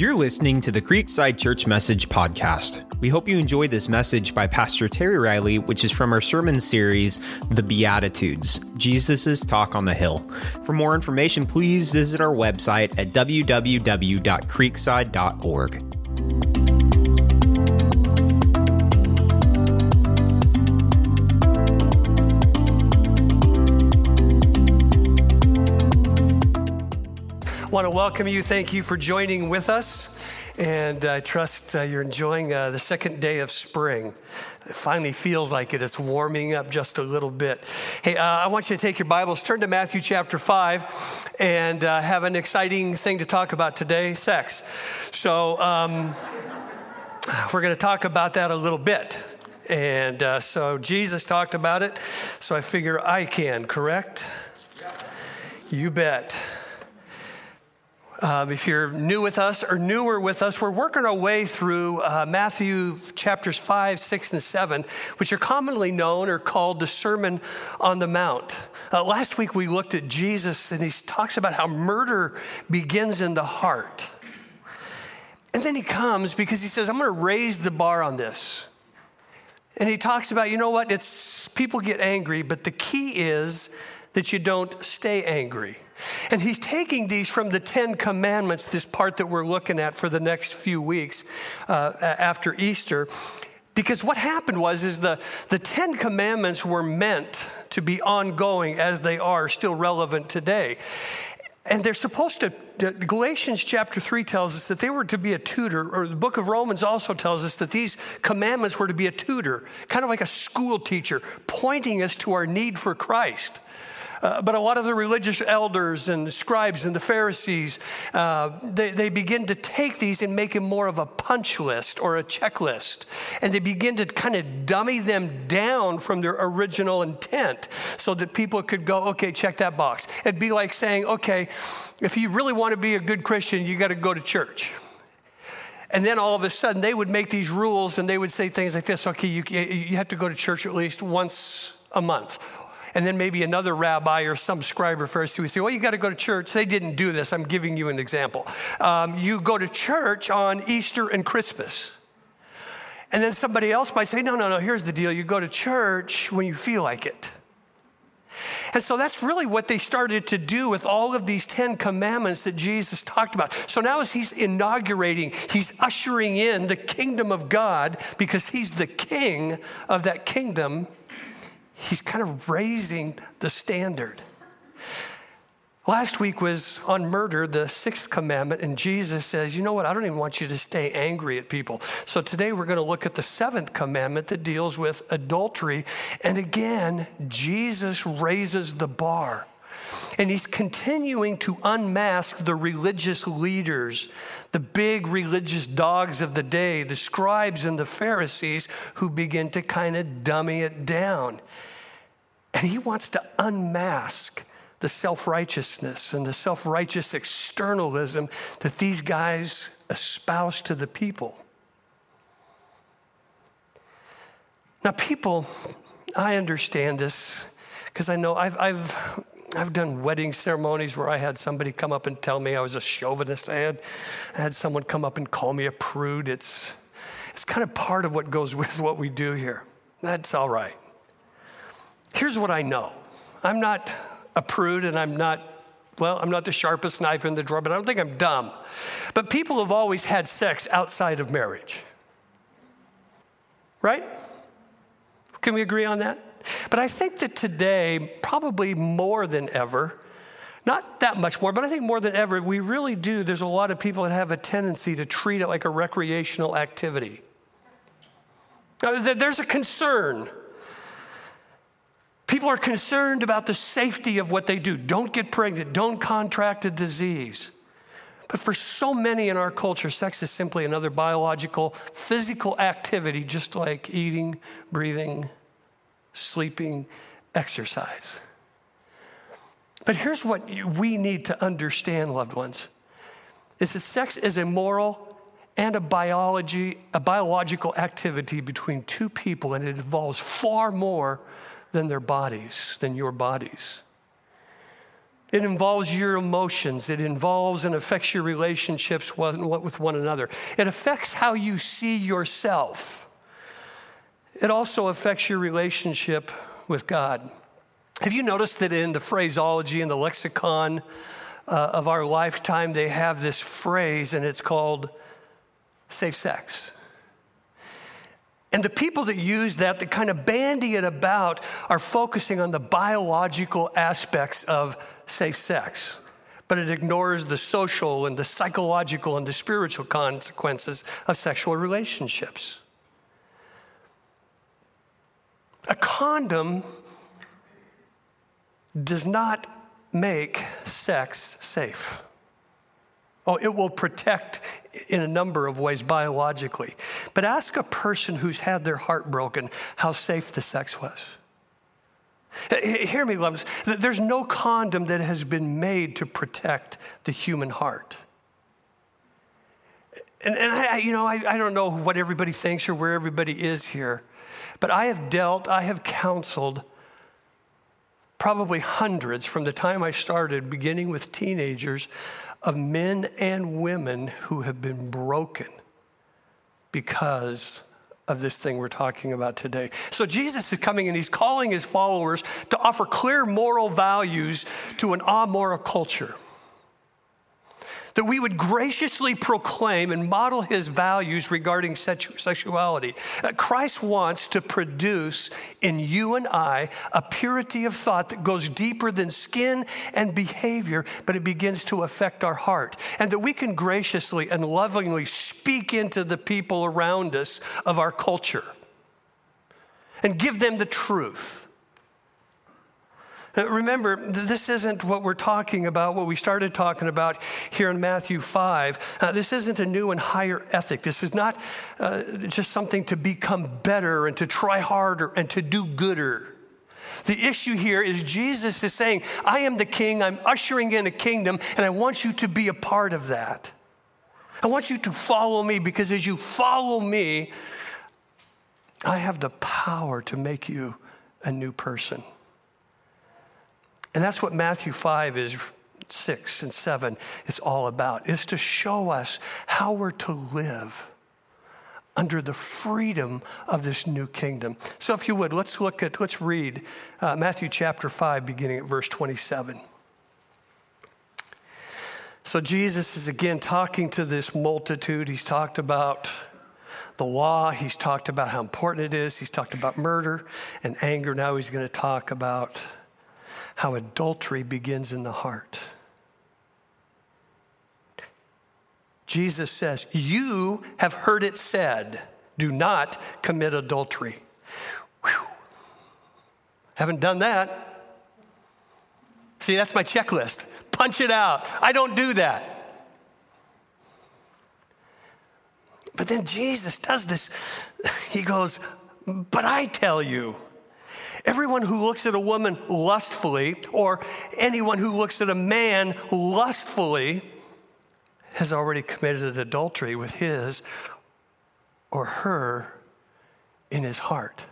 You're listening to the Creekside Church Message Podcast. We hope you enjoy this message by Pastor Terry Riley, which is from our sermon series, The Beatitudes Jesus' Talk on the Hill. For more information, please visit our website at www.creekside.org. want to welcome you. Thank you for joining with us. And I trust uh, you're enjoying uh, the second day of spring. It finally feels like it. It's warming up just a little bit. Hey, uh, I want you to take your Bibles, turn to Matthew chapter 5, and uh, have an exciting thing to talk about today sex. So, um, we're going to talk about that a little bit. And uh, so, Jesus talked about it, so I figure I can, correct? You bet. Um, if you're new with us or newer with us, we're working our way through uh, Matthew chapters 5, 6, and 7, which are commonly known or called the Sermon on the Mount. Uh, last week we looked at Jesus and he talks about how murder begins in the heart. And then he comes because he says, I'm going to raise the bar on this. And he talks about, you know what, it's people get angry, but the key is that you don't stay angry. And he's taking these from the Ten Commandments, this part that we're looking at for the next few weeks uh, after Easter. Because what happened was is the, the Ten Commandments were meant to be ongoing as they are still relevant today. And they're supposed to, Galatians chapter 3 tells us that they were to be a tutor, or the book of Romans also tells us that these commandments were to be a tutor, kind of like a school teacher, pointing us to our need for Christ. Uh, but a lot of the religious elders and the scribes and the Pharisees, uh, they, they begin to take these and make them more of a punch list or a checklist. And they begin to kind of dummy them down from their original intent so that people could go, okay, check that box. It'd be like saying, okay, if you really want to be a good Christian, you got to go to church. And then all of a sudden, they would make these rules and they would say things like this okay, you, you have to go to church at least once a month and then maybe another rabbi or some scribe refers to, we say, well, you got to go to church. They didn't do this. I'm giving you an example. Um, you go to church on Easter and Christmas. And then somebody else might say, no, no, no, here's the deal. You go to church when you feel like it. And so that's really what they started to do with all of these 10 commandments that Jesus talked about. So now, as he's inaugurating, he's ushering in the kingdom of God because he's the king of that kingdom he's kind of raising the standard. Last week was on murder, the sixth commandment, and Jesus says, You know what? I don't even want you to stay angry at people. So today we're going to look at the seventh commandment that deals with adultery. And again, Jesus raises the bar. And he's continuing to unmask the religious leaders, the big religious dogs of the day, the scribes and the Pharisees, who begin to kind of dummy it down. And he wants to unmask the self righteousness and the self righteous externalism that these guys espouse to the people. Now, people, I understand this because I know I've, I've, I've done wedding ceremonies where I had somebody come up and tell me I was a chauvinist. I had, I had someone come up and call me a prude. It's, it's kind of part of what goes with what we do here. That's all right. Here's what I know I'm not a prude and I'm not, well, I'm not the sharpest knife in the drawer, but I don't think I'm dumb. But people have always had sex outside of marriage. Right? Can we agree on that? But I think that today, probably more than ever, not that much more, but I think more than ever, we really do. There's a lot of people that have a tendency to treat it like a recreational activity. There's a concern People are concerned about the safety of what they do. Don't get pregnant, don't contract a disease. But for so many in our culture, sex is simply another biological, physical activity, just like eating, breathing, sleeping, exercise. But here's what we need to understand, loved ones, is that sex is a moral and a biology, a biological activity between two people, and it involves far more than their bodies, than your bodies. It involves your emotions. It involves and affects your relationships with one another. It affects how you see yourself. It also affects your relationship with God. Have you noticed that in the phraseology and the lexicon uh, of our lifetime, they have this phrase and it's called safe sex? And the people that use that, that kind of bandy it about, are focusing on the biological aspects of safe sex. But it ignores the social and the psychological and the spiritual consequences of sexual relationships. A condom does not make sex safe. Oh, it will protect in a number of ways biologically. But ask a person who's had their heart broken how safe the sex was. Hear me, loves. There's no condom that has been made to protect the human heart. And, and I, you know, I, I don't know what everybody thinks or where everybody is here, but I have dealt, I have counseled probably hundreds from the time I started, beginning with teenagers, of men and women who have been broken because of this thing we're talking about today. So Jesus is coming and he's calling his followers to offer clear moral values to an amoral culture that we would graciously proclaim and model his values regarding sexuality. Christ wants to produce in you and I a purity of thought that goes deeper than skin and behavior, but it begins to affect our heart. And that we can graciously and lovingly speak into the people around us of our culture and give them the truth remember, this isn't what we're talking about, what we started talking about here in Matthew 5. Uh, this isn't a new and higher ethic. This is not uh, just something to become better and to try harder and to do gooder. The issue here is Jesus is saying, I am the king, I'm ushering in a kingdom, and I want you to be a part of that. I want you to follow me because as you follow me, I have the power to make you a new person. And that's what Matthew 5 is 6 and 7 is all about, is to show us how we're to live under the freedom of this new kingdom. So if you would, let's look at, let's read uh, Matthew chapter 5, beginning at verse 27. So Jesus is again talking to this multitude. He's talked about the law, he's talked about how important it is, he's talked about murder and anger. Now he's going to talk about how adultery begins in the heart. Jesus says, You have heard it said, do not commit adultery. Whew. Haven't done that. See, that's my checklist. Punch it out. I don't do that. But then Jesus does this. He goes, But I tell you. Everyone who looks at a woman lustfully, or anyone who looks at a man lustfully, has already committed adultery with his or her in his heart.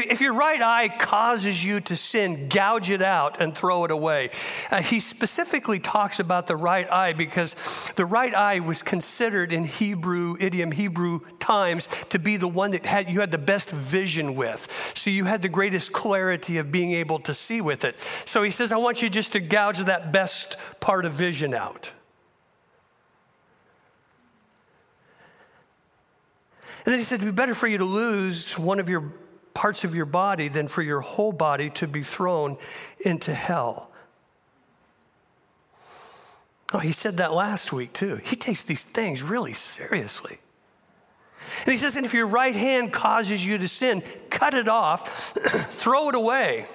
If your right eye causes you to sin, gouge it out and throw it away. Uh, he specifically talks about the right eye because the right eye was considered in Hebrew idiom, Hebrew times, to be the one that had, you had the best vision with. So you had the greatest clarity of being able to see with it. So he says, I want you just to gouge that best part of vision out. And then he said, It'd be better for you to lose one of your parts of your body than for your whole body to be thrown into hell. Oh, he said that last week too. He takes these things really seriously. And he says, and if your right hand causes you to sin, cut it off, throw it away.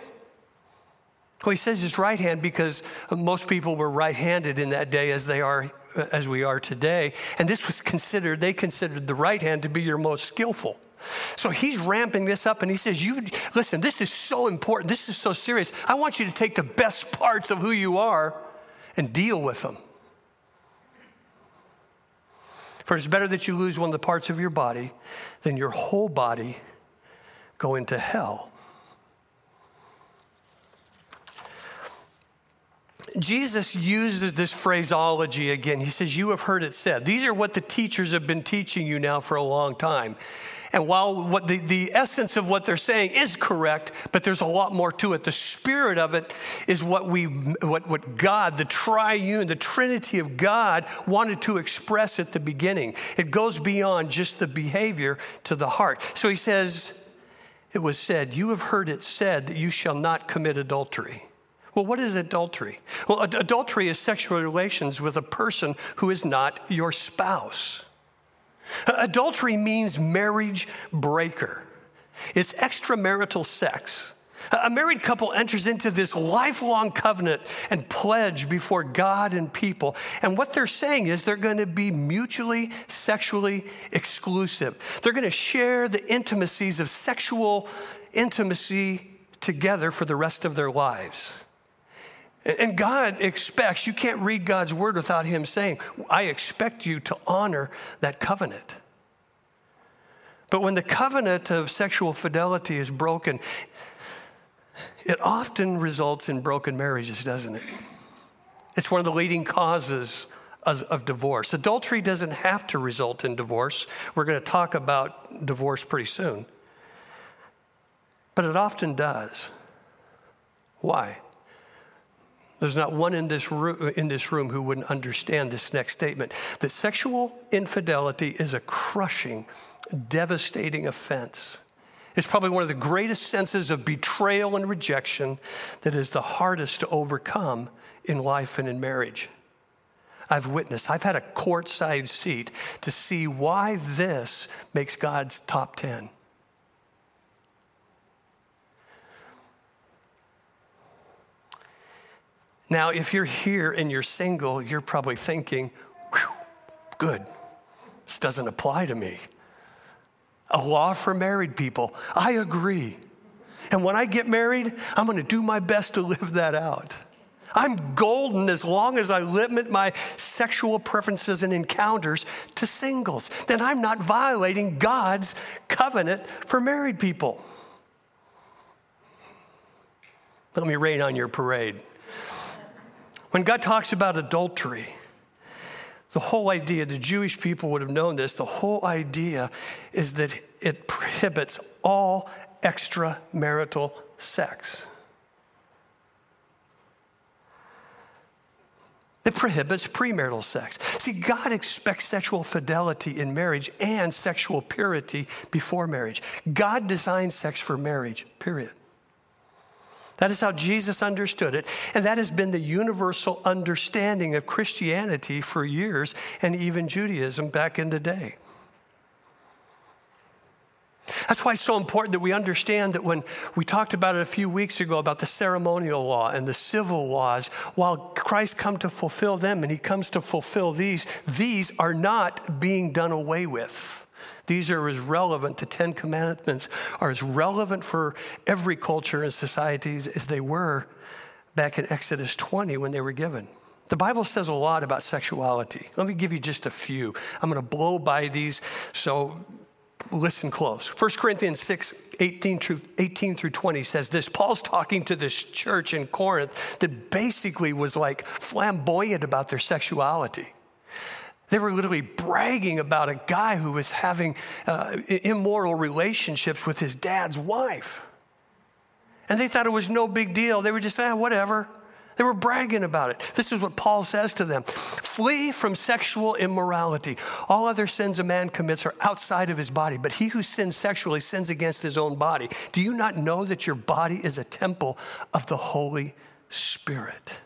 Well, he says his right hand because most people were right handed in that day as they are as we are today. And this was considered, they considered the right hand to be your most skillful. So he's ramping this up and he says, You listen, this is so important. This is so serious. I want you to take the best parts of who you are and deal with them. For it's better that you lose one of the parts of your body than your whole body go into hell. Jesus uses this phraseology again. He says, You have heard it said. These are what the teachers have been teaching you now for a long time. And while what the, the essence of what they're saying is correct, but there's a lot more to it. The spirit of it is what we what, what God, the triune, the Trinity of God, wanted to express at the beginning. It goes beyond just the behavior to the heart. So he says, It was said, You have heard it said that you shall not commit adultery. Well, what is adultery? Well, ad- adultery is sexual relations with a person who is not your spouse. Adultery means marriage breaker, it's extramarital sex. A married couple enters into this lifelong covenant and pledge before God and people. And what they're saying is they're going to be mutually sexually exclusive. They're going to share the intimacies of sexual intimacy together for the rest of their lives. And God expects, you can't read God's word without Him saying, I expect you to honor that covenant. But when the covenant of sexual fidelity is broken, it often results in broken marriages, doesn't it? It's one of the leading causes of divorce. Adultery doesn't have to result in divorce. We're going to talk about divorce pretty soon. But it often does. Why? There's not one in this, room, in this room who wouldn't understand this next statement that sexual infidelity is a crushing, devastating offense. It's probably one of the greatest senses of betrayal and rejection that is the hardest to overcome in life and in marriage. I've witnessed, I've had a courtside seat to see why this makes God's top 10. Now, if you're here and you're single, you're probably thinking, good, this doesn't apply to me. A law for married people. I agree. And when I get married, I'm going to do my best to live that out. I'm golden as long as I limit my sexual preferences and encounters to singles. Then I'm not violating God's covenant for married people. Let me rain on your parade. When God talks about adultery, the whole idea, the Jewish people would have known this, the whole idea is that it prohibits all extramarital sex. It prohibits premarital sex. See, God expects sexual fidelity in marriage and sexual purity before marriage. God designed sex for marriage, period. That is how Jesus understood it. And that has been the universal understanding of Christianity for years and even Judaism back in the day. That's why it's so important that we understand that when we talked about it a few weeks ago about the ceremonial law and the civil laws, while Christ come to fulfill them and he comes to fulfill these, these are not being done away with. These are as relevant, the Ten Commandments are as relevant for every culture and societies as they were back in Exodus 20 when they were given. The Bible says a lot about sexuality. Let me give you just a few. I'm going to blow by these, so listen close. 1 Corinthians 6, 18 through, 18 through 20 says this. Paul's talking to this church in Corinth that basically was like flamboyant about their sexuality. They were literally bragging about a guy who was having uh, immoral relationships with his dad's wife. And they thought it was no big deal. They were just ah, whatever. They were bragging about it. This is what Paul says to them Flee from sexual immorality. All other sins a man commits are outside of his body, but he who sins sexually sins against his own body. Do you not know that your body is a temple of the Holy Spirit?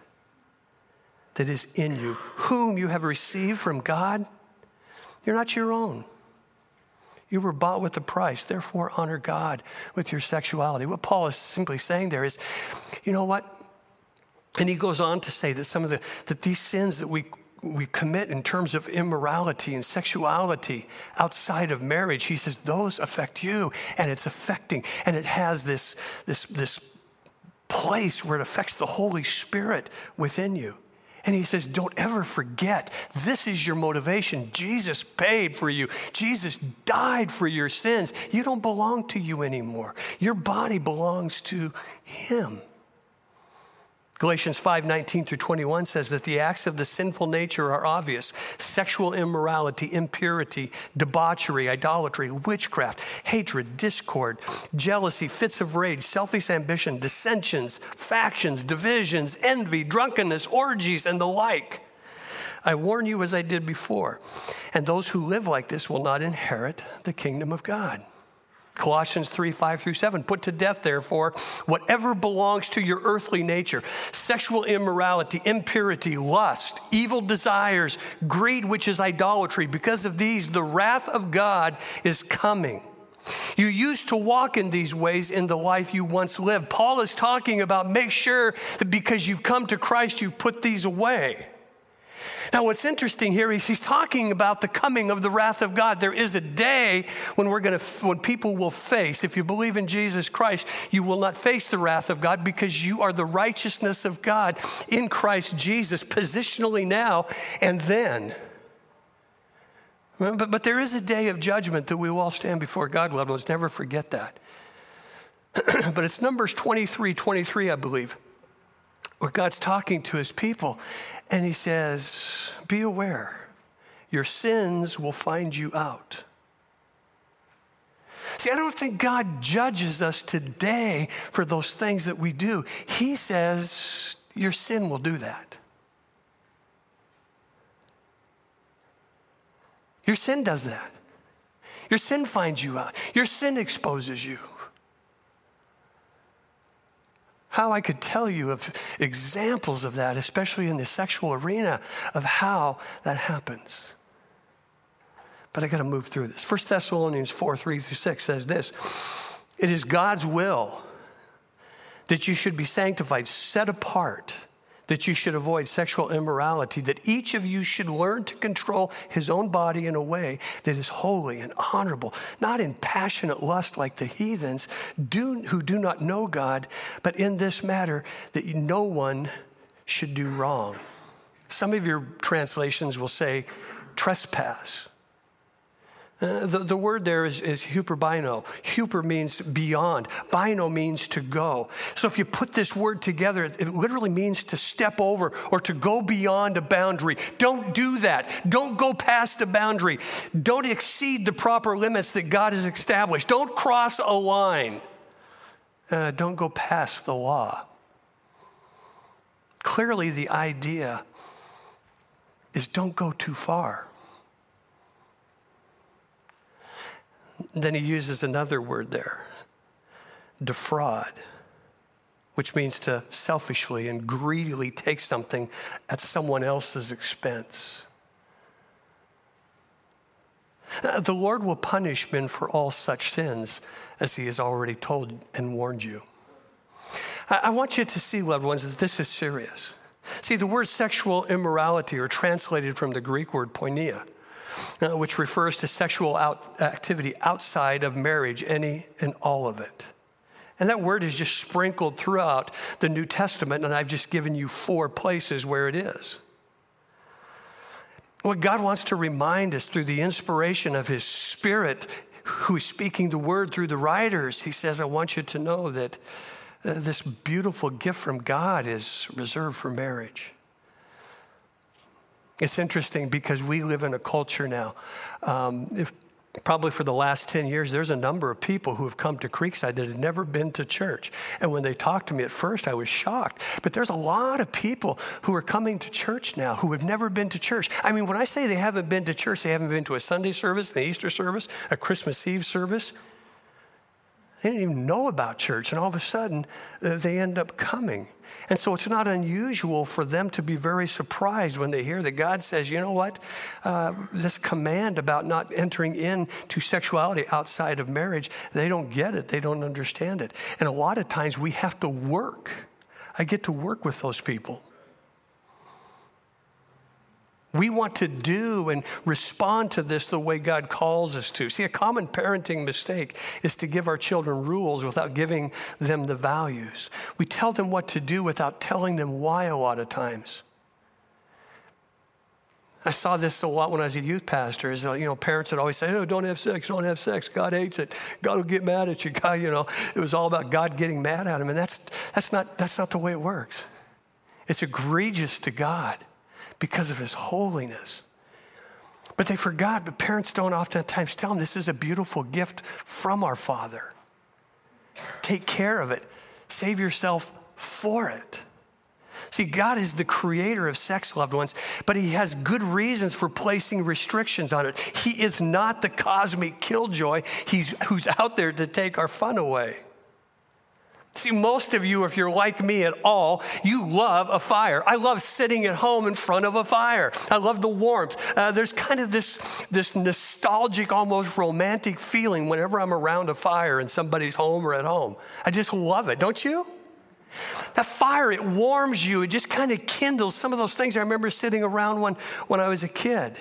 That is in you, whom you have received from God. You're not your own. You were bought with a price. Therefore, honor God with your sexuality. What Paul is simply saying there is, you know what? And he goes on to say that some of the that these sins that we we commit in terms of immorality and sexuality outside of marriage, he says those affect you, and it's affecting, and it has this this this place where it affects the Holy Spirit within you. And he says, Don't ever forget, this is your motivation. Jesus paid for you, Jesus died for your sins. You don't belong to you anymore. Your body belongs to him. Galatians 5 19 through 21 says that the acts of the sinful nature are obvious sexual immorality, impurity, debauchery, idolatry, witchcraft, hatred, discord, jealousy, fits of rage, selfish ambition, dissensions, factions, divisions, envy, drunkenness, orgies, and the like. I warn you as I did before, and those who live like this will not inherit the kingdom of God. Colossians 3 5 through 7. Put to death, therefore, whatever belongs to your earthly nature sexual immorality, impurity, lust, evil desires, greed, which is idolatry. Because of these, the wrath of God is coming. You used to walk in these ways in the life you once lived. Paul is talking about make sure that because you've come to Christ, you've put these away. Now, what's interesting here is he's talking about the coming of the wrath of God. There is a day when we're going to, when people will face, if you believe in Jesus Christ, you will not face the wrath of God because you are the righteousness of God in Christ Jesus, positionally now and then. But, but there is a day of judgment that we will all stand before God, loved ones. Never forget that. but it's Numbers 23 23, I believe, where God's talking to his people. And he says, Be aware, your sins will find you out. See, I don't think God judges us today for those things that we do. He says, Your sin will do that. Your sin does that. Your sin finds you out. Your sin exposes you how I could tell you of examples of that, especially in the sexual arena, of how that happens. But I got to move through this. 1 Thessalonians 4 3 through 6 says this It is God's will that you should be sanctified, set apart that you should avoid sexual immorality, that each of you should learn to control his own body in a way that is holy and honorable, not in passionate lust like the heathens do, who do not know God, but in this matter that no one should do wrong. Some of your translations will say trespass. Uh, the, the word there is, is huperbino. Huper means beyond. Bino means to go. So if you put this word together, it, it literally means to step over or to go beyond a boundary. Don't do that. Don't go past a boundary. Don't exceed the proper limits that God has established. Don't cross a line. Uh, don't go past the law. Clearly, the idea is don't go too far. Then he uses another word there defraud, which means to selfishly and greedily take something at someone else's expense. The Lord will punish men for all such sins, as he has already told and warned you. I want you to see, loved ones, that this is serious. See, the word sexual immorality are translated from the Greek word porneia uh, which refers to sexual out, activity outside of marriage, any and all of it. And that word is just sprinkled throughout the New Testament, and I've just given you four places where it is. What God wants to remind us through the inspiration of His Spirit, who's speaking the word through the writers, He says, I want you to know that uh, this beautiful gift from God is reserved for marriage. It's interesting because we live in a culture now. Um, if, probably for the last 10 years, there's a number of people who have come to Creekside that had never been to church. And when they talked to me at first, I was shocked. But there's a lot of people who are coming to church now who have never been to church. I mean, when I say they haven't been to church, they haven't been to a Sunday service, an Easter service, a Christmas Eve service. They didn't even know about church, and all of a sudden, uh, they end up coming. And so it's not unusual for them to be very surprised when they hear that God says, you know what, uh, this command about not entering into sexuality outside of marriage, they don't get it, they don't understand it. And a lot of times we have to work. I get to work with those people. We want to do and respond to this the way God calls us to. See, a common parenting mistake is to give our children rules without giving them the values. We tell them what to do without telling them why a lot of times. I saw this a lot when I was a youth pastor. Is you know, parents would always say, "Oh, don't have sex, don't have sex. God hates it. God will get mad at you." God, you know, it was all about God getting mad at him, and that's that's not that's not the way it works. It's egregious to God because of His holiness. But they forgot. But parents don't oftentimes tell them this is a beautiful gift from our Father. Take care of it. Save yourself for it. See, God is the creator of sex, loved ones, but He has good reasons for placing restrictions on it. He is not the cosmic killjoy He's, who's out there to take our fun away. See, most of you, if you're like me at all, you love a fire. I love sitting at home in front of a fire. I love the warmth. Uh, there's kind of this, this nostalgic, almost romantic feeling whenever I'm around a fire in somebody's home or at home. I just love it, don't you? That fire, it warms you. It just kind of kindles some of those things I remember sitting around when, when I was a kid.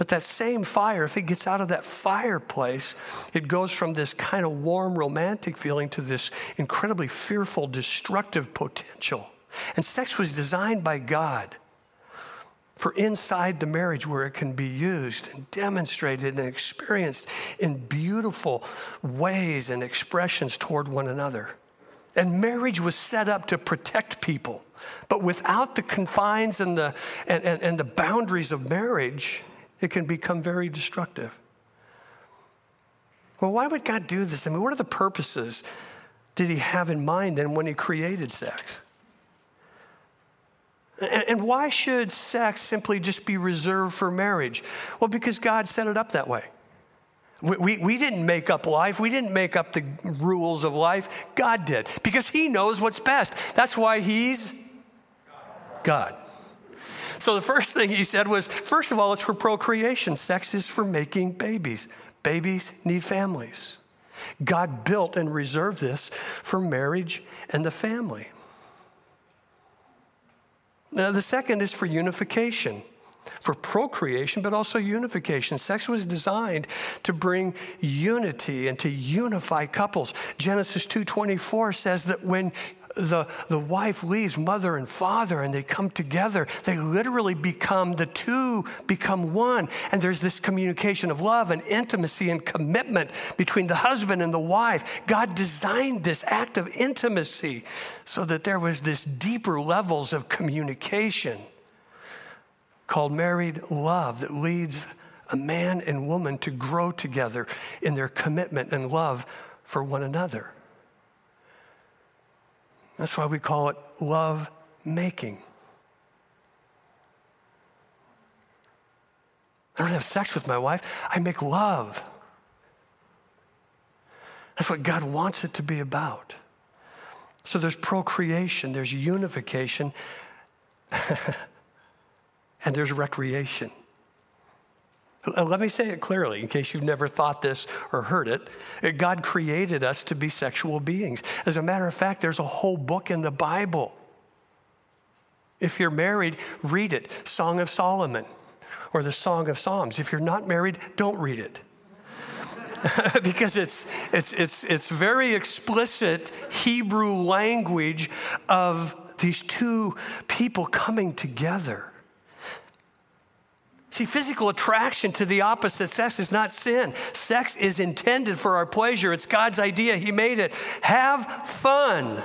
But that same fire, if it gets out of that fireplace, it goes from this kind of warm, romantic feeling to this incredibly fearful, destructive potential. And sex was designed by God for inside the marriage where it can be used and demonstrated and experienced in beautiful ways and expressions toward one another. And marriage was set up to protect people. But without the confines and the, and, and, and the boundaries of marriage, it can become very destructive. Well, why would God do this? I mean, what are the purposes did he have in mind then when he created sex? And, why should sex simply just be reserved for marriage? Well, because God set it up that way. We, we, we, didn't make up life. We didn't make up the rules of life. God did because He knows what's best. That's why He's God. So the first thing He said was first of all, it's for procreation. Sex is for making babies. Babies need families. God built and reserved this for marriage and the family. Now, the second is for unification for procreation, but also unification. Sex was designed to bring unity and to unify couples. Genesis 2:24 says that when the, the wife leaves mother and father and they come together, they literally become, the two become one. And there's this communication of love and intimacy and commitment between the husband and the wife. God designed this act of intimacy so that there was this deeper levels of communication called married love that leads a man and woman to grow together in their commitment and love for one another. That's why we call it love making. I don't have sex with my wife, I make love. That's what God wants it to be about. So there's procreation, there's unification. and there's recreation. Let me say it clearly in case you've never thought this or heard it. God created us to be sexual beings. As a matter of fact, there's a whole book in the Bible. If you're married, read it Song of Solomon or the Song of Psalms. If you're not married, don't read it. because it's, it's, it's, it's very explicit Hebrew language of these two people coming together. See, physical attraction to the opposite sex is not sin. Sex is intended for our pleasure. It's God's idea. He made it. Have fun.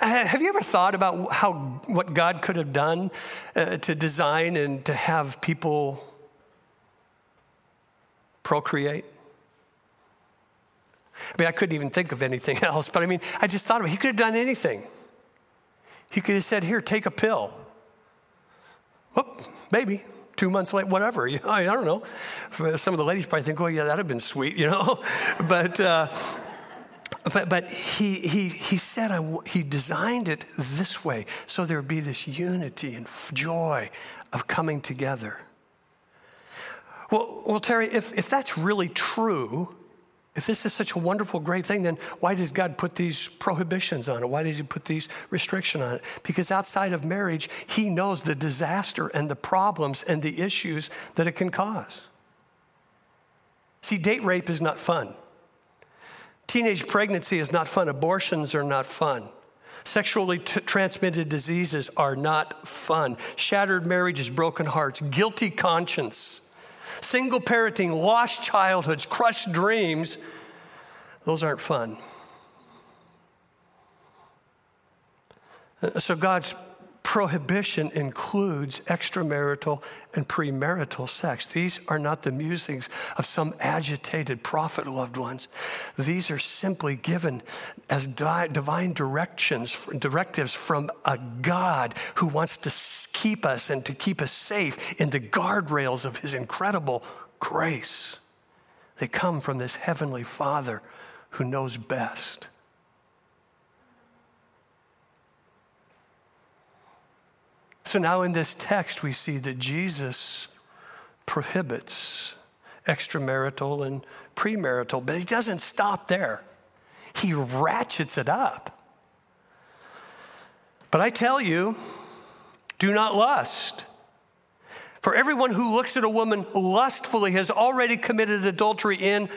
Uh, have you ever thought about how what God could have done uh, to design and to have people procreate? I mean, I couldn't even think of anything else, but I mean, I just thought of it. He could have done anything. He could have said, Here, take a pill. Well, maybe. Two months late, whatever. You know, I don't know. Some of the ladies probably think, oh, yeah, that'd have been sweet, you know? but, uh, but, but he, he, he said, I, he designed it this way so there would be this unity and joy of coming together. Well, well Terry, if, if that's really true, if this is such a wonderful, great thing, then why does God put these prohibitions on it? Why does He put these restrictions on it? Because outside of marriage, He knows the disaster and the problems and the issues that it can cause. See, date rape is not fun. Teenage pregnancy is not fun. Abortions are not fun. Sexually t- transmitted diseases are not fun. Shattered marriages, broken hearts, guilty conscience, single parenting, lost childhoods, crushed dreams, those aren't fun. Uh, so God's prohibition includes extramarital and premarital sex. These are not the musings of some agitated prophet, loved ones. These are simply given as di- divine directions, directives from a God who wants to keep us and to keep us safe in the guardrails of his incredible grace. They come from this heavenly Father who knows best. So now in this text, we see that Jesus prohibits extramarital and premarital, but he doesn't stop there. He ratchets it up. But I tell you, do not lust. For everyone who looks at a woman lustfully has already committed adultery in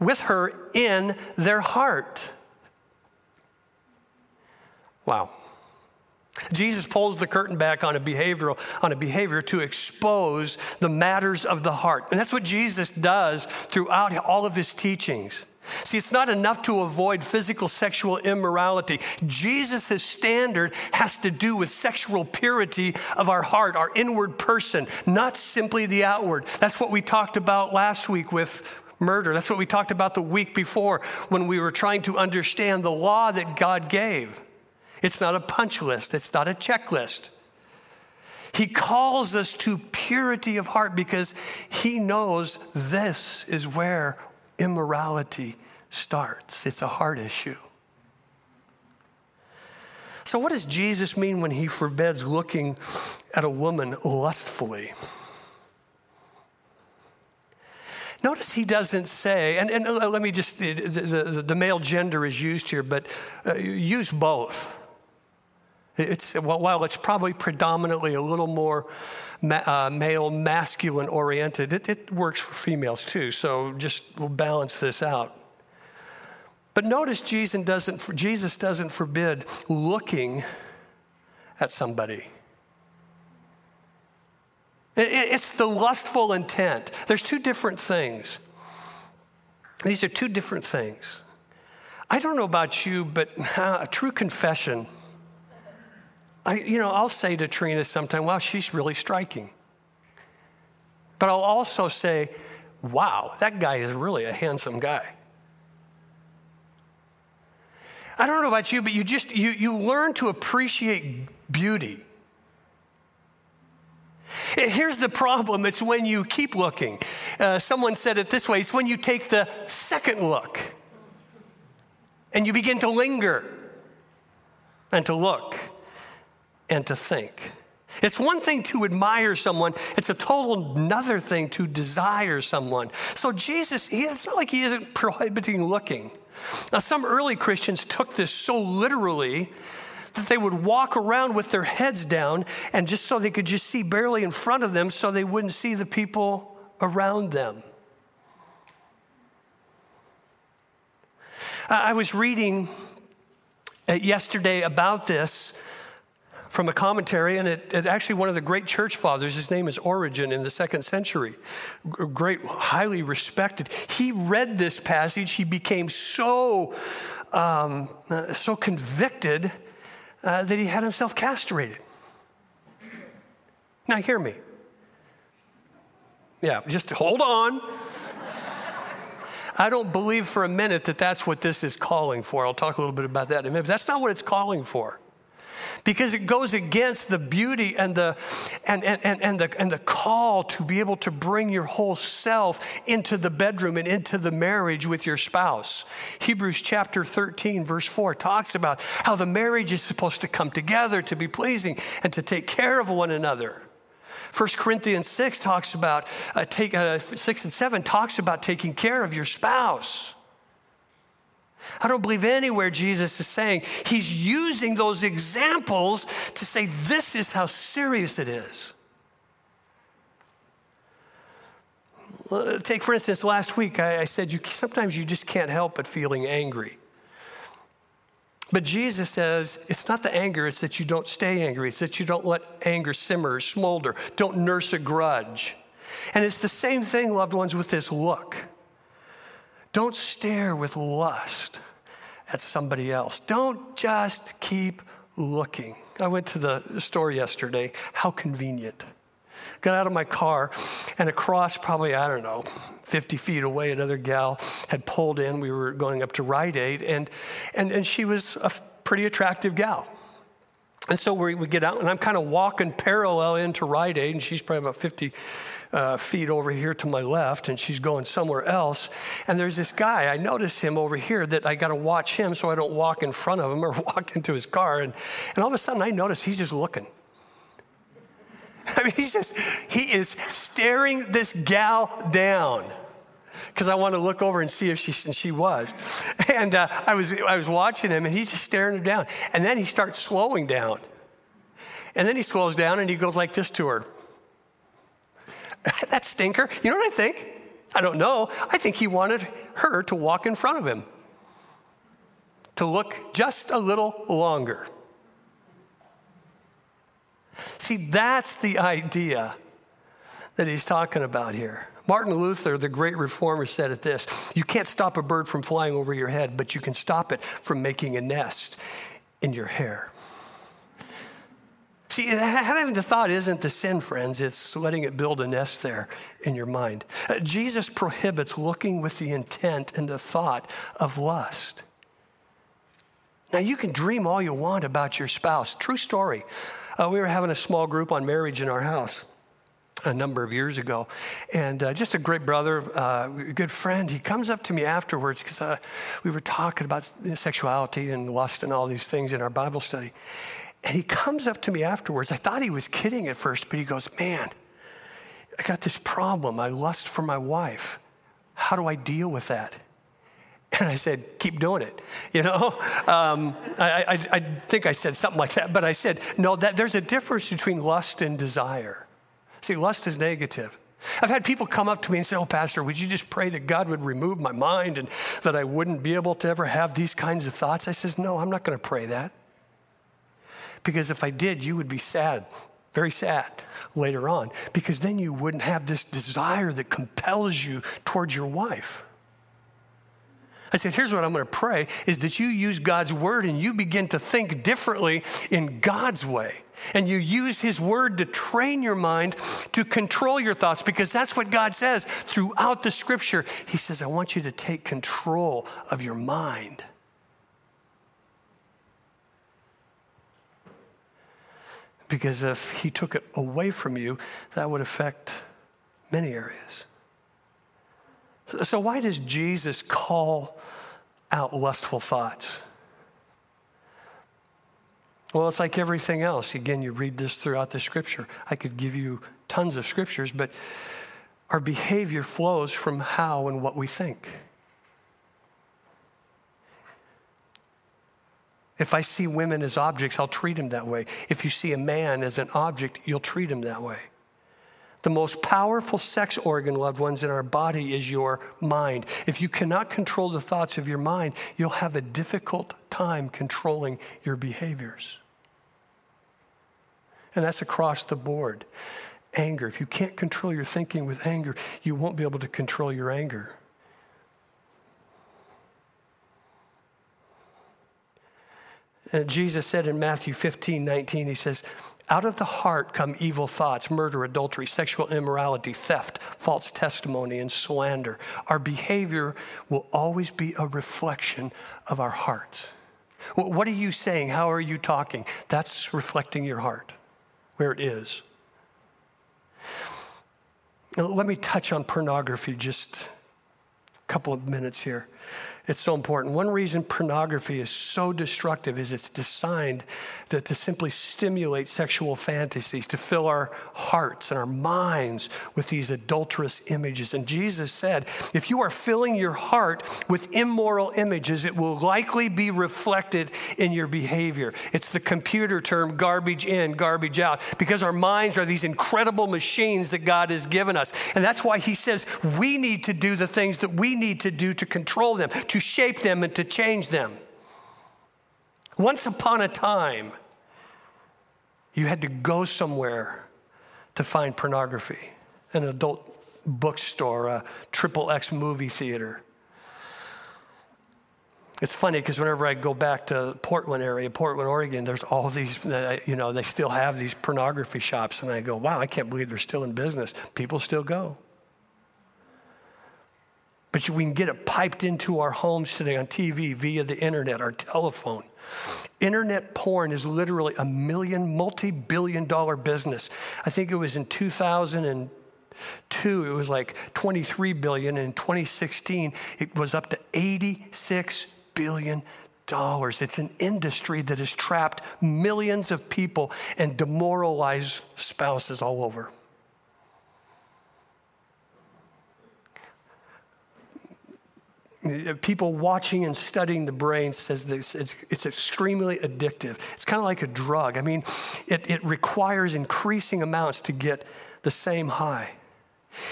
with her in their heart. Wow. Jesus pulls the curtain back on a behavioral on a behavior to expose the matters of the heart. And that's what Jesus does throughout all of his teachings. See, it's not enough to avoid physical sexual immorality. Jesus' standard has to do with sexual purity of our heart, our inward person, not simply the outward. That's what we talked about last week with murder. That's what we talked about the week before when we were trying to understand the law that God gave. It's not a punch list, it's not a checklist. He calls us to purity of heart because he knows this is where immorality starts. It's a heart issue. So, what does Jesus mean when he forbids looking at a woman lustfully? Notice he doesn't say, and, and let me just, the, the, the male gender is used here, but uh, use both. It's, while it's probably predominantly a little more ma- uh, male, masculine oriented, it, it works for females too. So just we'll balance this out. But notice Jesus doesn't, Jesus doesn't forbid looking at somebody. It's the lustful intent. There's two different things. These are two different things. I don't know about you, but a true confession I, you know, I'll say to Trina sometime, wow, she's really striking. But I'll also say, wow, that guy is really a handsome guy. I don't know about you, but you just, you, you learn to appreciate beauty. Here's the problem it's when you keep looking. Uh, someone said it this way it's when you take the second look and you begin to linger and to look and to think. It's one thing to admire someone, it's a total another thing to desire someone. So Jesus, it's not like he isn't prohibiting looking. Now, some early Christians took this so literally that they would walk around with their heads down and just so they could just see barely in front of them so they wouldn't see the people around them. I was reading uh, yesterday about this from a commentary, and it, it, actually one of the great church fathers, his name is Origen in the second century, great, highly respected. He read this passage, he became so, um, uh, so convicted uh, that he had himself castrated. Now, hear me. Yeah, just hold on. I don't believe for a minute that that's what this is calling for. I'll talk a little bit about that in a minute. But that's not what it's calling for because it goes against the beauty and the, and, and, and, and, the, and the call to be able to bring your whole self into the bedroom and into the marriage with your spouse. Hebrews chapter 13, verse 4 talks about how the marriage is supposed to come together to be pleasing and to take care of one another. 1 Corinthians 6 talks about, uh, take, uh, 6 and 7 talks about taking care of your spouse. I don't believe anywhere Jesus is saying he's using those examples to say this is how serious it is. Take, for instance, last week I, I said you, sometimes you just can't help but feeling angry. But Jesus says it's not the anger, it's that you don't stay angry. It's that you don't let anger simmer or smolder. Don't nurse a grudge. And it's the same thing, loved ones, with this look. Don't stare with lust at somebody else. Don't just keep looking. I went to the store yesterday. How convenient. Got out of my car, and across probably, I don't know, 50 feet away, another gal had pulled in. We were going up to Rite Aid, and, and, and she was a pretty attractive gal. And so we, we get out, and I'm kind of walking parallel into Rite Aid, and she's probably about 50 uh, feet over here to my left, and she's going somewhere else. And there's this guy, I notice him over here that I got to watch him so I don't walk in front of him or walk into his car. And, and all of a sudden, I notice he's just looking. I mean, he's just, he is staring this gal down because I want to look over and see if she, and she was. And uh, I, was, I was watching him and he's just staring her down. And then he starts slowing down. And then he slows down and he goes like this to her. that stinker. You know what I think? I don't know. I think he wanted her to walk in front of him, to look just a little longer. See, that's the idea that he's talking about here. Martin Luther, the great reformer, said it this You can't stop a bird from flying over your head, but you can stop it from making a nest in your hair. See, having the thought isn't the sin, friends. It's letting it build a nest there in your mind. Uh, Jesus prohibits looking with the intent and the thought of lust. Now, you can dream all you want about your spouse. True story. Uh, we were having a small group on marriage in our house a number of years ago. And uh, just a great brother, uh, good friend, he comes up to me afterwards because uh, we were talking about sexuality and lust and all these things in our Bible study. And he comes up to me afterwards. I thought he was kidding at first, but he goes, Man, I got this problem. I lust for my wife. How do I deal with that? And I said, keep doing it. You know, um, I, I, I, think I said something like that, but I said, no, that, there's a difference between lust and desire. See, lust is negative. I've had people come up to me and say, Oh, Pastor, would you just pray that God would remove my mind and that I wouldn't be able to ever have these kinds of thoughts? I says, No, I'm not going to pray that. Because if I did, you would be sad, very sad later on, because then you wouldn't have this desire that compels you towards your wife. I said, here's what I'm going to pray is that you use God's word and you begin to think differently in God's way. And you use his word to train your mind to control your thoughts because that's what God says throughout the scripture. He says, I want you to take control of your mind. Because if he took it away from you, that would affect many areas. So, why does Jesus call out lustful thoughts? Well, it's like everything else. Again, you read this throughout the scripture. I could give you tons of scriptures, but our behavior flows from how and what we think. If I see women as objects, I'll treat them that way. If you see a man as an object, you'll treat him that way. The most powerful sex organ, loved ones, in our body is your mind. If you cannot control the thoughts of your mind, you'll have a difficult time controlling your behaviors. And that's across the board. Anger. If you can't control your thinking with anger, you won't be able to control your anger. And Jesus said in Matthew 15, 19, he says, out of the heart come evil thoughts, murder, adultery, sexual immorality, theft, false testimony, and slander. Our behavior will always be a reflection of our hearts. What are you saying? How are you talking? That's reflecting your heart, where it is. Let me touch on pornography just a couple of minutes here. It's so important. One reason pornography is so destructive is it's designed to, to, simply stimulate sexual fantasies, to fill our hearts and our minds with these adulterous images. And Jesus said, if you are filling your heart with immoral images, it will likely be reflected in your behavior. It's the computer term garbage in, garbage out, because our minds are these incredible machines that God has given us. And that's why He says we need to do the things that we need to do to control them to shape them and to change them. Once upon a time, you had to go somewhere to find pornography an adult bookstore, a triple X movie theater. It's funny because whenever I go back to Portland area, Portland, Oregon, there's all these, uh, you know, they still have these pornography shops. And I go, wow, I can't believe they're still in business. People still go. But we can get it piped into our homes today on TV, via the internet, our telephone. Internet porn is literally a million, multi billion dollar business. I think it was in 2002, it was like 23 billion. And in 2016, it was up to 86 billion dollars. It's an industry that has trapped millions of people and demoralized spouses all over. People watching and studying the brain says this it's, it's extremely addictive it's kind of like a drug i mean it, it requires increasing amounts to get the same high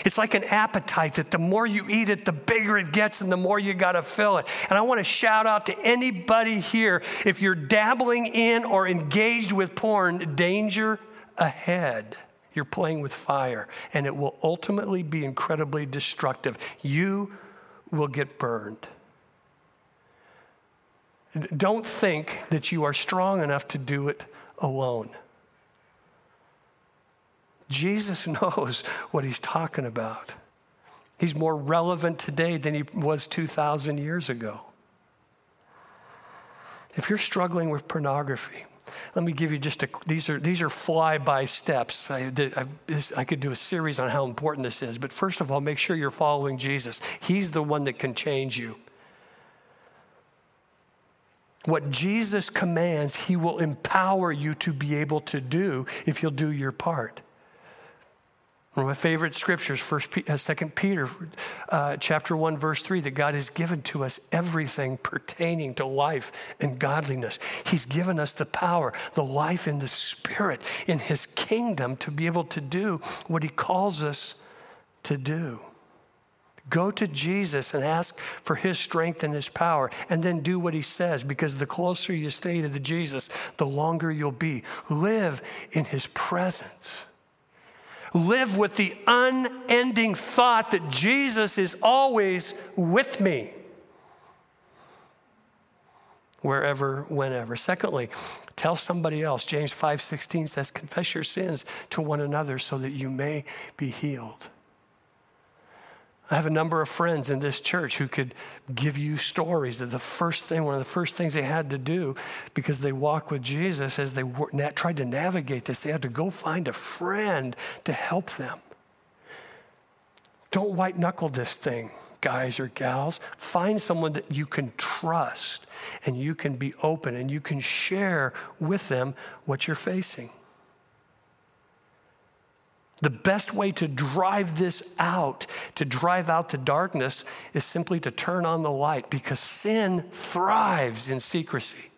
it's like an appetite that the more you eat it, the bigger it gets and the more you got to fill it. And I want to shout out to anybody here if you're dabbling in or engaged with porn, danger ahead. You're playing with fire, and it will ultimately be incredibly destructive. You will get burned. Don't think that you are strong enough to do it alone. Jesus knows what he's talking about. He's more relevant today than he was 2,000 years ago. If you're struggling with pornography, let me give you just a, these are, these are fly-by steps. I, did, I, this, I could do a series on how important this is, but first of all, make sure you're following Jesus. He's the one that can change you. What Jesus commands, he will empower you to be able to do if you'll do your part. One of my favorite scriptures, First, uh, Second Peter, uh, chapter one, verse three, that God has given to us everything pertaining to life and godliness. He's given us the power, the life in the Spirit, in His kingdom, to be able to do what He calls us to do. Go to Jesus and ask for His strength and His power, and then do what He says, because the closer you stay to the Jesus, the longer you'll be. Live in His presence live with the unending thought that Jesus is always with me. Wherever whenever. Secondly tell somebody else. James 5.16 says confess your sins to one another so that you may be healed I have a number of friends in this church who could give you stories that the first thing, one of the first things they had to do because they walk with Jesus as they tried to navigate this, they had to go find a friend to help them. Don't white knuckle this thing, guys or gals. Find someone that you can trust and you can be open and you can share with them what you're facing. The best way to drive this out, to drive out the darkness, is simply to turn on the light because sin thrives in secrecy.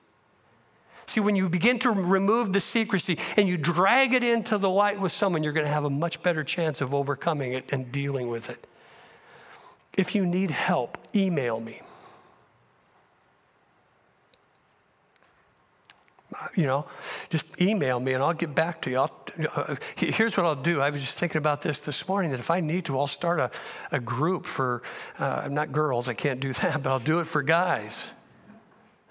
See, when you begin to remove the secrecy and you drag it into the light with someone, you're going to have a much better chance of overcoming it and dealing with it. If you need help, email me. You know, just email me and I'll get back to you. Uh, here's what I'll do. I was just thinking about this this morning that if I need to, I'll start a, a group for, uh, not girls, I can't do that, but I'll do it for guys.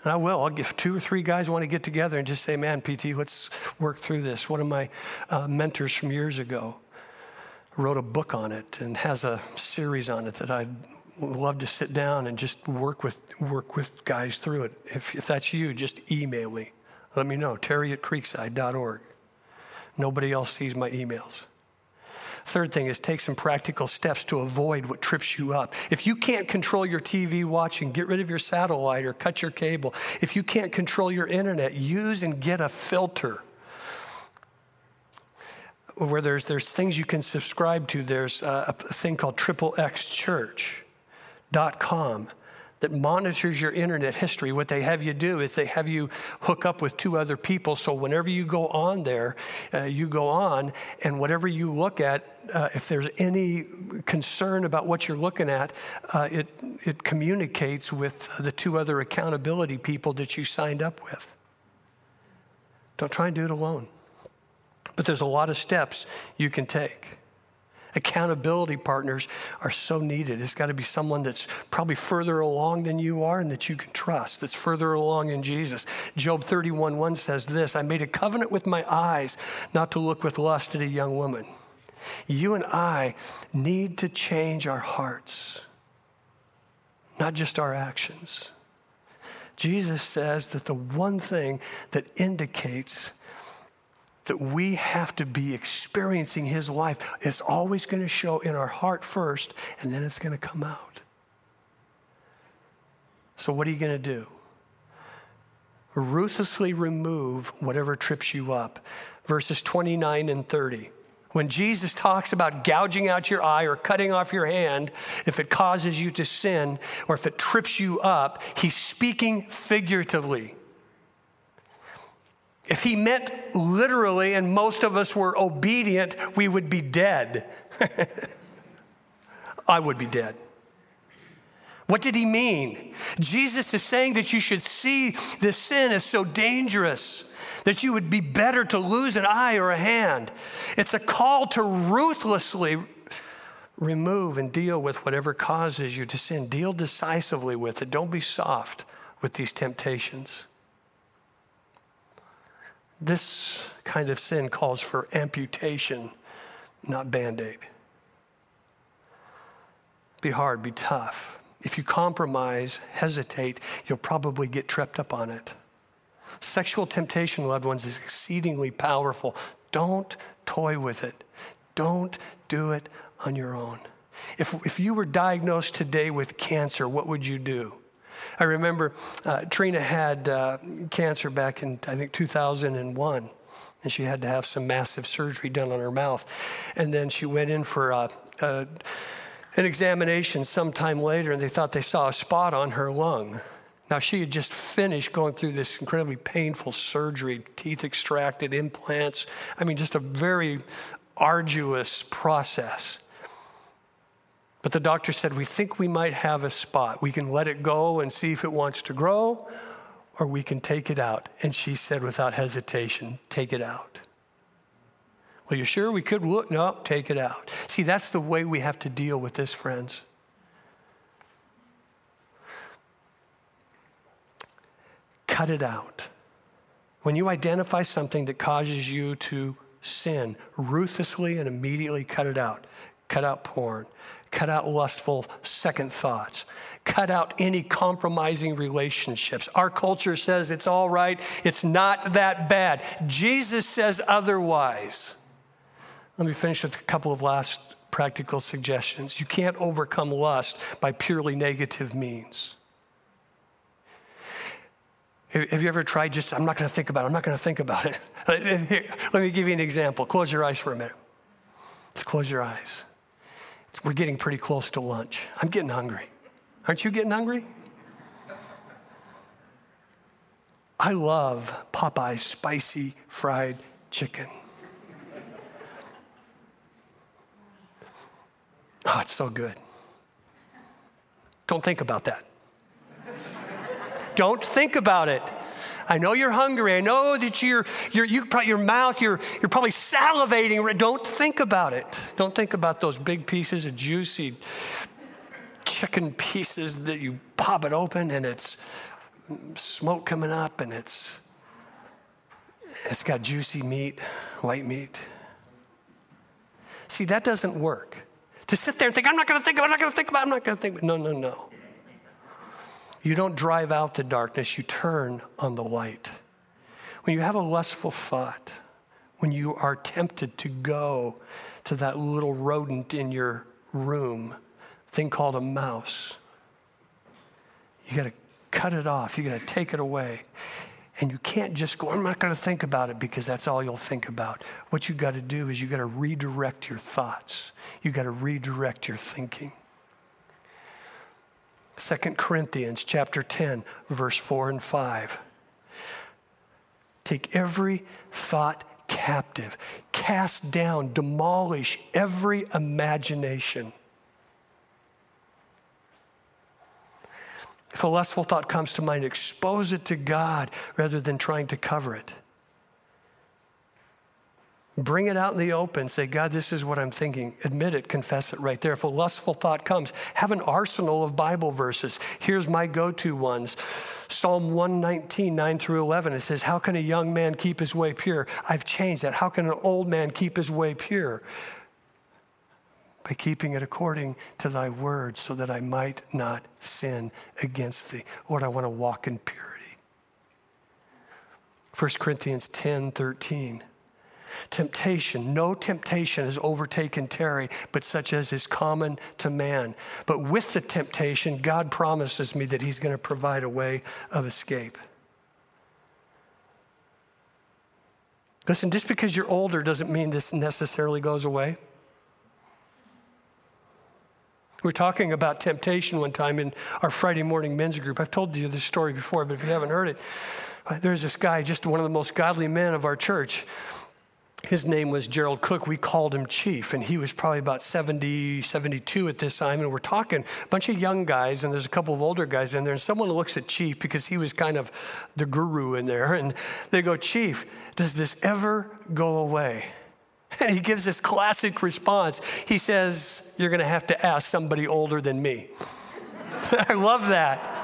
And I will. I'll give two or three guys want to get together and just say, man, PT, let's work through this. One of my uh, mentors from years ago wrote a book on it and has a series on it that I'd love to sit down and just work with, work with guys through it. If, if that's you, just email me. Let me know. Terry at creekside.org. Nobody else sees my emails. Third thing is take some practical steps to avoid what trips you up. If you can't control your TV watching, get rid of your satellite or cut your cable. If you can't control your internet, use and get a filter. Where there's, there's things you can subscribe to, there's a, a thing called triple X triplexchurch.com that monitors your internet history. What they have you do is they have you hook up with two other people. So whenever you go on there, uh, you go on, and whatever you look at, uh, if there's any concern about what you're looking at, uh, it, it communicates with the two other accountability people that you signed up with. Don't try and do it alone. But there's a lot of steps you can take. Accountability partners are so needed. It's got to be someone that's probably further along than you are and that you can trust, that's further along in Jesus. Job 31 1 says this I made a covenant with my eyes not to look with lust at a young woman. You and I need to change our hearts, not just our actions. Jesus says that the one thing that indicates that we have to be experiencing His life It's always going to show in our heart first, and then it's going to come out. So, what are you going to do? Ruthlessly remove whatever trips you up. Verses 29 and 30. When Jesus talks about gouging out your eye or cutting off your hand, if it causes you to sin or if it trips you up, he's speaking figuratively. If he meant literally and most of us were obedient, we would be dead. I would be dead. What did he mean? Jesus is saying that you should see this sin as so dangerous that you would be better to lose an eye or a hand. It's a call to ruthlessly remove and deal with whatever causes you to sin. Deal decisively with it. Don't be soft with these temptations. This kind of sin calls for amputation, not band aid. Be hard, be tough. If you compromise, hesitate, you'll probably get tripped up on it. Sexual temptation, loved ones, is exceedingly powerful. Don't toy with it. Don't do it on your own. If, if you were diagnosed today with cancer, what would you do? I remember uh, Trina had uh, cancer back in, I think, 2001. And she had to have some massive surgery done on her mouth. And then she went in for uh, uh an examination sometime later, and they thought they saw a spot on her lung. Now, she had just finished going through this incredibly painful surgery, teeth extracted, implants. I mean, just a very arduous process. But the doctor said, We think we might have a spot. We can let it go and see if it wants to grow, or we can take it out. And she said, without hesitation, Take it out. Well, you sure we could look? No, take it out. See, that's the way we have to deal with this, friends. Cut it out. When you identify something that causes you to sin, ruthlessly and immediately cut it out. Cut out porn, Cut out lustful second thoughts. Cut out any compromising relationships. Our culture says it's all right, it's not that bad. Jesus says otherwise. Let me finish with a couple of last practical suggestions. You can't overcome lust by purely negative means. Have you ever tried just, I'm not going to think about it, I'm not going to think about it? Let me give you an example. Close your eyes for a minute. Just close your eyes. We're getting pretty close to lunch. I'm getting hungry. Aren't you getting hungry? I love Popeye's spicy fried chicken. Oh, it's so good. Don't think about that. Don't think about it. I know you're hungry. I know that you're, you're you, your mouth, you're, you're probably salivating. Don't think about it. Don't think about those big pieces of juicy chicken pieces that you pop it open and it's smoke coming up and it's it's got juicy meat, white meat. See, that doesn't work. To sit there and think, I'm not going to think about it, I'm not going to think about it, I'm not going to think. No, no, no. You don't drive out the darkness, you turn on the light. When you have a lustful thought, when you are tempted to go to that little rodent in your room, thing called a mouse, you got to cut it off, you got to take it away. And you can't just go, I'm not going to think about it because that's all you'll think about. What you got to do is you got to redirect your thoughts. You got to redirect your thinking. 2 Corinthians chapter 10 verse 4 and 5. Take every thought captive, cast down, demolish every imagination. If a lustful thought comes to mind, expose it to God rather than trying to cover it. Bring it out in the open. Say, God, this is what I'm thinking. Admit it, confess it right there. If a lustful thought comes, have an arsenal of Bible verses. Here's my go to ones Psalm 119, 9 through 11. It says, How can a young man keep his way pure? I've changed that. How can an old man keep his way pure? By keeping it according to thy word, so that I might not sin against thee. Lord, I want to walk in purity. 1 Corinthians 10, 13. Temptation, no temptation has overtaken Terry, but such as is common to man. But with the temptation, God promises me that He's going to provide a way of escape. Listen, just because you're older doesn't mean this necessarily goes away. We were talking about temptation one time in our Friday morning men's group. I've told you this story before, but if you haven't heard it, there's this guy, just one of the most godly men of our church his name was Gerald Cook. We called him Chief, and he was probably about 70, 72 at this time. And we're talking a bunch of young guys, and there's a couple of older guys in there. And someone looks at Chief because he was kind of the guru in there. And they go, Chief, does this ever go away? And he gives this classic response. He says, You're going to have to ask somebody older than me. I love that.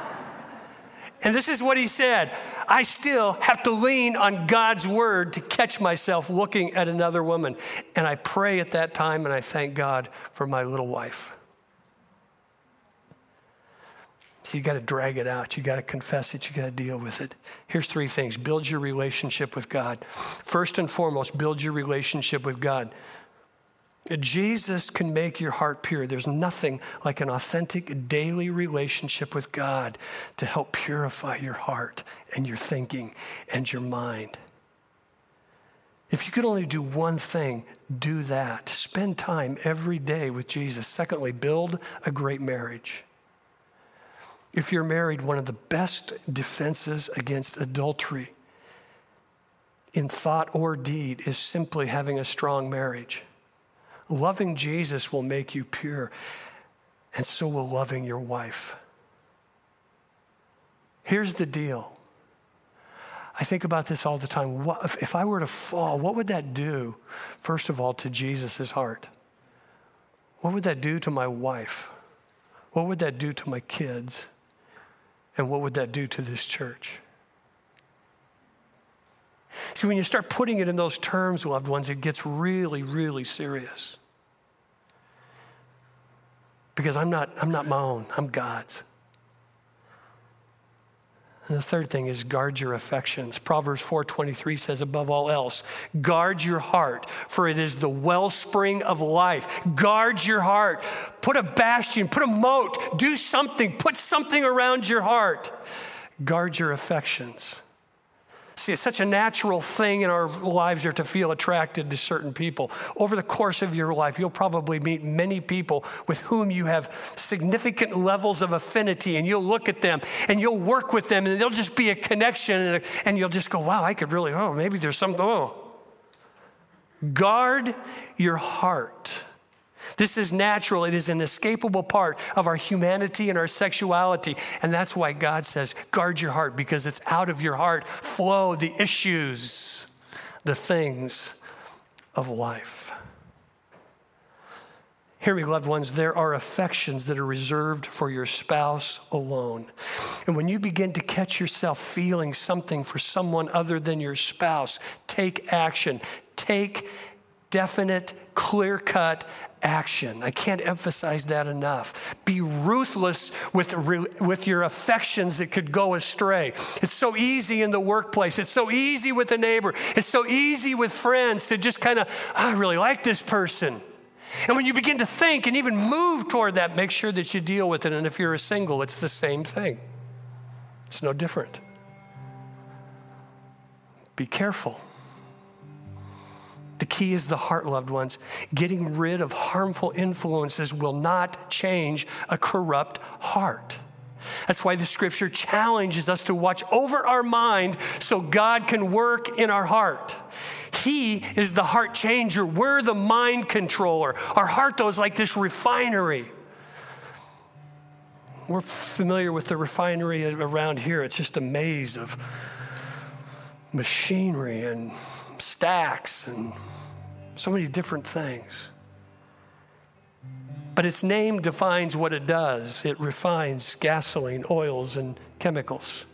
And this is what he said I still have to lean on God's word to catch myself looking at another woman. And I pray at that time and I thank God for my little wife. So you got to drag it out. You got to confess it. You got to deal with it. Here's three things build your relationship with God. First and foremost, build your relationship with God. Jesus can make your heart pure. There's nothing like an authentic daily relationship with God to help purify your heart and your thinking and your mind. If you could only do one thing, do that. Spend time every day with Jesus. Secondly, build a great marriage. If you're married, one of the best defenses against adultery in thought or deed is simply having a strong marriage. Loving Jesus will make you pure, and so will loving your wife. Here's the deal. I think about this all the time. What, if, if I were to fall, what would that do, first of all, to Jesus' heart? What would that do to my wife? What would that do to my kids? And what would that do to this church? See, when you start putting it in those terms, loved ones, it gets really, really serious. Because I'm not, I'm not my own, I'm God's. And the third thing is guard your affections. Proverbs 4:23 says above all else, guard your heart, for it is the wellspring of life. Guard your heart. Put a bastion, put a moat, do something, put something around your heart. Guard your affections. See, it's such a natural thing in our lives are to feel attracted to certain people. Over the course of your life, you'll probably meet many people with whom you have significant levels of affinity, and you'll look at them and you'll work with them, and there'll just be a connection, and, and you'll just go, wow, I could really, oh, maybe there's something, oh. Guard your heart. This is natural. It is an escapable part of our humanity and our sexuality. And that's why God says, guard your heart, because it's out of your heart flow the issues, the things of life. Hear me, loved ones, there are affections that are reserved for your spouse alone. And when you begin to catch yourself feeling something for someone other than your spouse, take action. Take definite, clear cut action. I can't emphasize that enough. Be ruthless with, with your affections that could go astray. It's so easy in the workplace, it's so easy with a neighbor, it's so easy with friends to just kind of, oh, I really like this person. And when you begin to think and even move toward that, make sure that you deal with it. And if you're a single, it's the same thing, it's no different. Be careful. The key is the heart, loved ones. Getting rid of harmful influences will not change a corrupt heart. That's why the scripture challenges us to watch over our mind so God can work in our heart. He is the heart changer. We're the mind controller. Our heart, though, is like this refinery. We're familiar with the refinery around here. It's just a maze of machinery and stacks and so many different things. But its name defines what it does it refines gasoline, oils, and chemicals.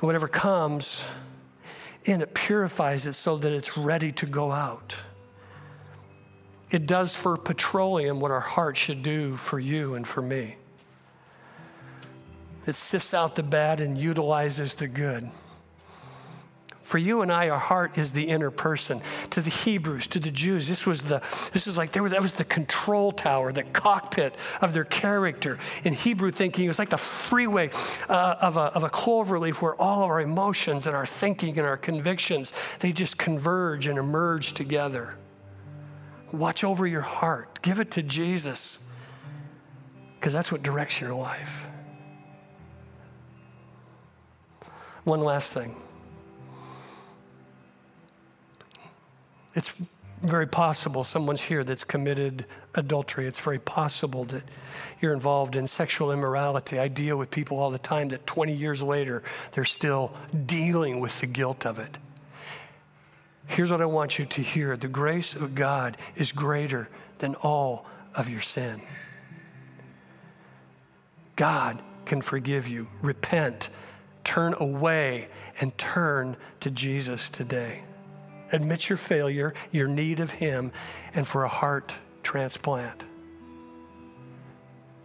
And whatever comes in, it purifies it so that it's ready to go out. It does for petroleum what our heart should do for you and for me. It sifts out the bad and utilizes the good. For you and I, our heart is the inner person. To the Hebrews, to the Jews, this was the this was like there was, that was the control tower, the cockpit of their character. In Hebrew thinking, it was like the freeway uh, of, a, of a clover leaf where all of our emotions and our thinking and our convictions they just converge and emerge together. Watch over your heart. Give it to Jesus because that's what directs your life. One last thing. It's very possible someone's here that's committed adultery. It's very possible that you're involved in sexual immorality. I deal with people all the time that 20 years later, they're still dealing with the guilt of it. Here's what I want you to hear the grace of God is greater than all of your sin. God can forgive you. Repent, turn away, and turn to Jesus today. Admit your failure, your need of Him, and for a heart transplant.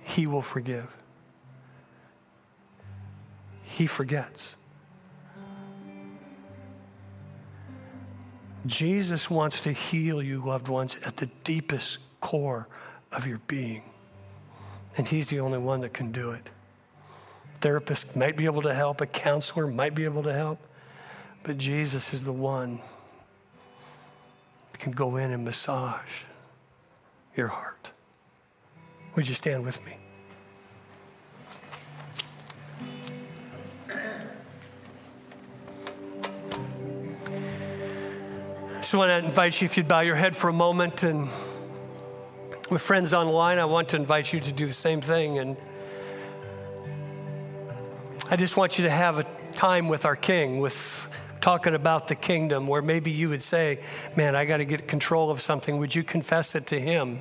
He will forgive. He forgets. Jesus wants to heal you, loved ones, at the deepest core of your being. And He's the only one that can do it. Therapist might be able to help, a counselor might be able to help, but Jesus is the one can go in and massage your heart. Would you stand with me? just want to invite you, if you'd bow your head for a moment, and with friends online, I want to invite you to do the same thing. And I just want you to have a time with our King, with talking about the kingdom, where maybe you would say, Man, I got to get control of something. Would you confess it to Him?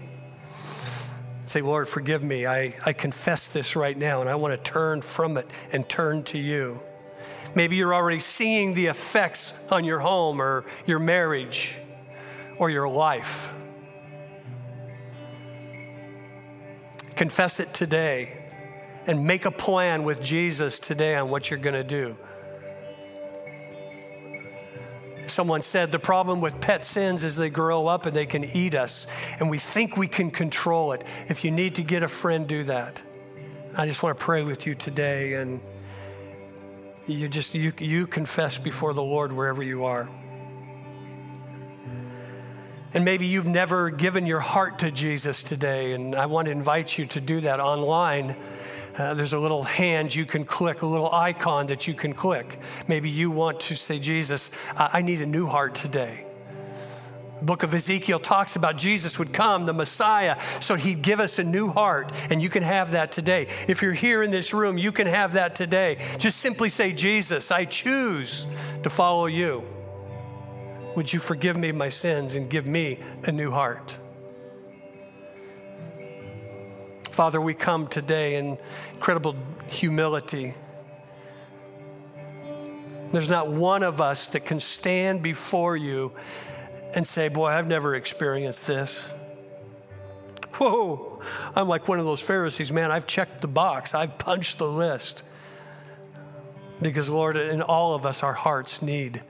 Say, Lord, forgive me. I, I confess this right now, and I want to turn from it and turn to you. Maybe you're already seeing the effects on your home or your marriage or your life. Confess it today and make a plan with Jesus today on what you're going to do. Someone said the problem with pet sins is they grow up and they can eat us, and we think we can control it. If you need to get a friend, do that. I just want to pray with you today and you just you, you confess before the Lord wherever you are. And maybe you've never given your heart to Jesus today, and I want to invite you to do that online. Uh, there's a little hand you can click, a little icon that you can click. Maybe you want to say, Jesus, I need a new heart today. The book of Ezekiel talks about Jesus would come, the Messiah, so he'd give us a new heart. And you can have that today. If you're here in this room, you can have that today. Just simply say, Jesus, I choose to follow you. Would you forgive me my sins and give me a new heart? Father, we come today in incredible humility. There's not one of us that can stand before you and say, Boy, I've never experienced this. Whoa, I'm like one of those Pharisees, man. I've checked the box, I've punched the list. Because, Lord, in all of us, our hearts need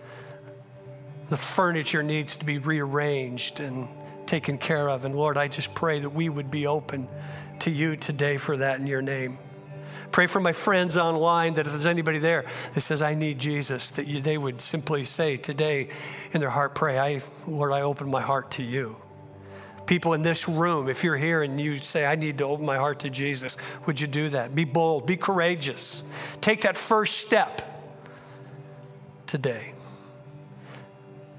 the furniture needs to be rearranged and taken care of. And Lord, I just pray that we would be open to you today for that in your name. Pray for my friends online that if there's anybody there that says, I need Jesus, that you, they would simply say today in their heart, pray, I, Lord, I open my heart to you. People in this room, if you're here and you say, I need to open my heart to Jesus, would you do that? Be bold, be courageous. Take that first step today.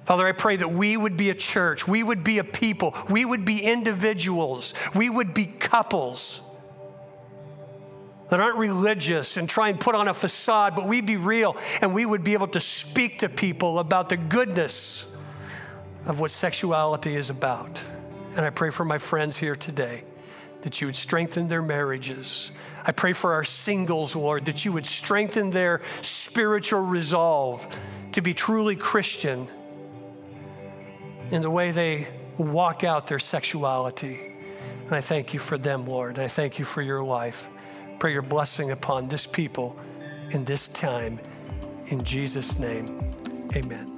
Father, I pray that we would be a church, we would be a people, we would be individuals, we would be couples that aren't religious and try and put on a facade, but we'd be real and we would be able to speak to people about the goodness of what sexuality is about. And I pray for my friends here today that you would strengthen their marriages. I pray for our singles, Lord, that you would strengthen their spiritual resolve to be truly Christian in the way they walk out their sexuality. And I thank you for them, Lord. And I thank you for your life. Pray your blessing upon this people in this time. In Jesus' name, amen.